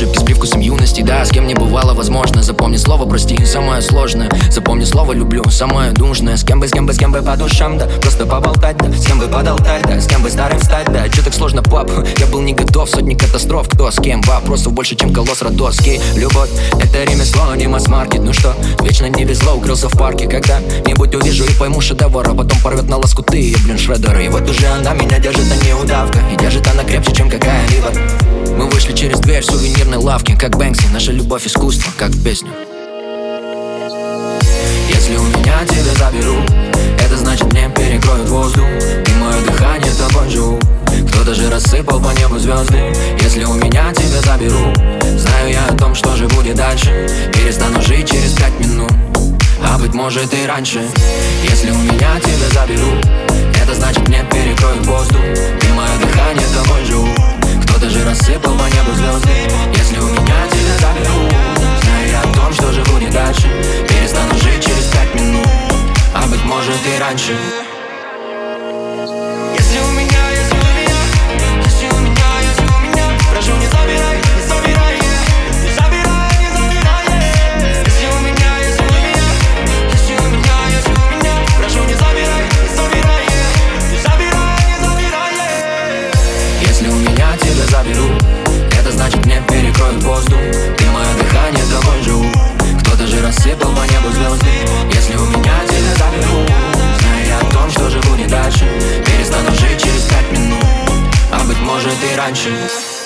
ошибки с привкусом юности. Да, с кем не бывало возможно. Запомни слово прости, самое сложное. Запомни слово люблю, самое нужное. С кем бы, с кем бы, с кем бы по душам, да. Просто поболтать, да. С кем бы подолтать, да. С кем бы старым стать, да. Че так сложно, пап? Я был не готов, сотни катастроф. Кто с кем? Вопросов больше, чем колосс родоский Любовь, это ремесло, не масс-маркет Ну что, вечно не везло, укрылся в парке. Когда-нибудь увижу и пойму шедевр А потом порвет на лоскуты, блин, шредер И вот уже она меня держит, а не удавка И держит она крепче, чем какая-либо лавке Как Бэнкси, наша любовь искусство, как в песню Если у меня тебя заберут Это значит мне перекроют воздух И мое дыхание тобой живу Кто-то же рассыпал по небу звезды Если у меня тебя заберут Знаю я о том, что же будет дальше Перестану жить через пять минут А быть может и раньше. Если у меня тебя заберут Это значит мне перекроют воздух и раньше Если у меня, если у меня, если у меня, если у меня, прошу не забирай, не забирай, не забирай, не забирай. Если у меня, если у меня, если у меня, если у меня, прошу не забирай, не забирай, не забирай, не забирай. Если у меня тебя заберут Это значит мне перекроют воздух что же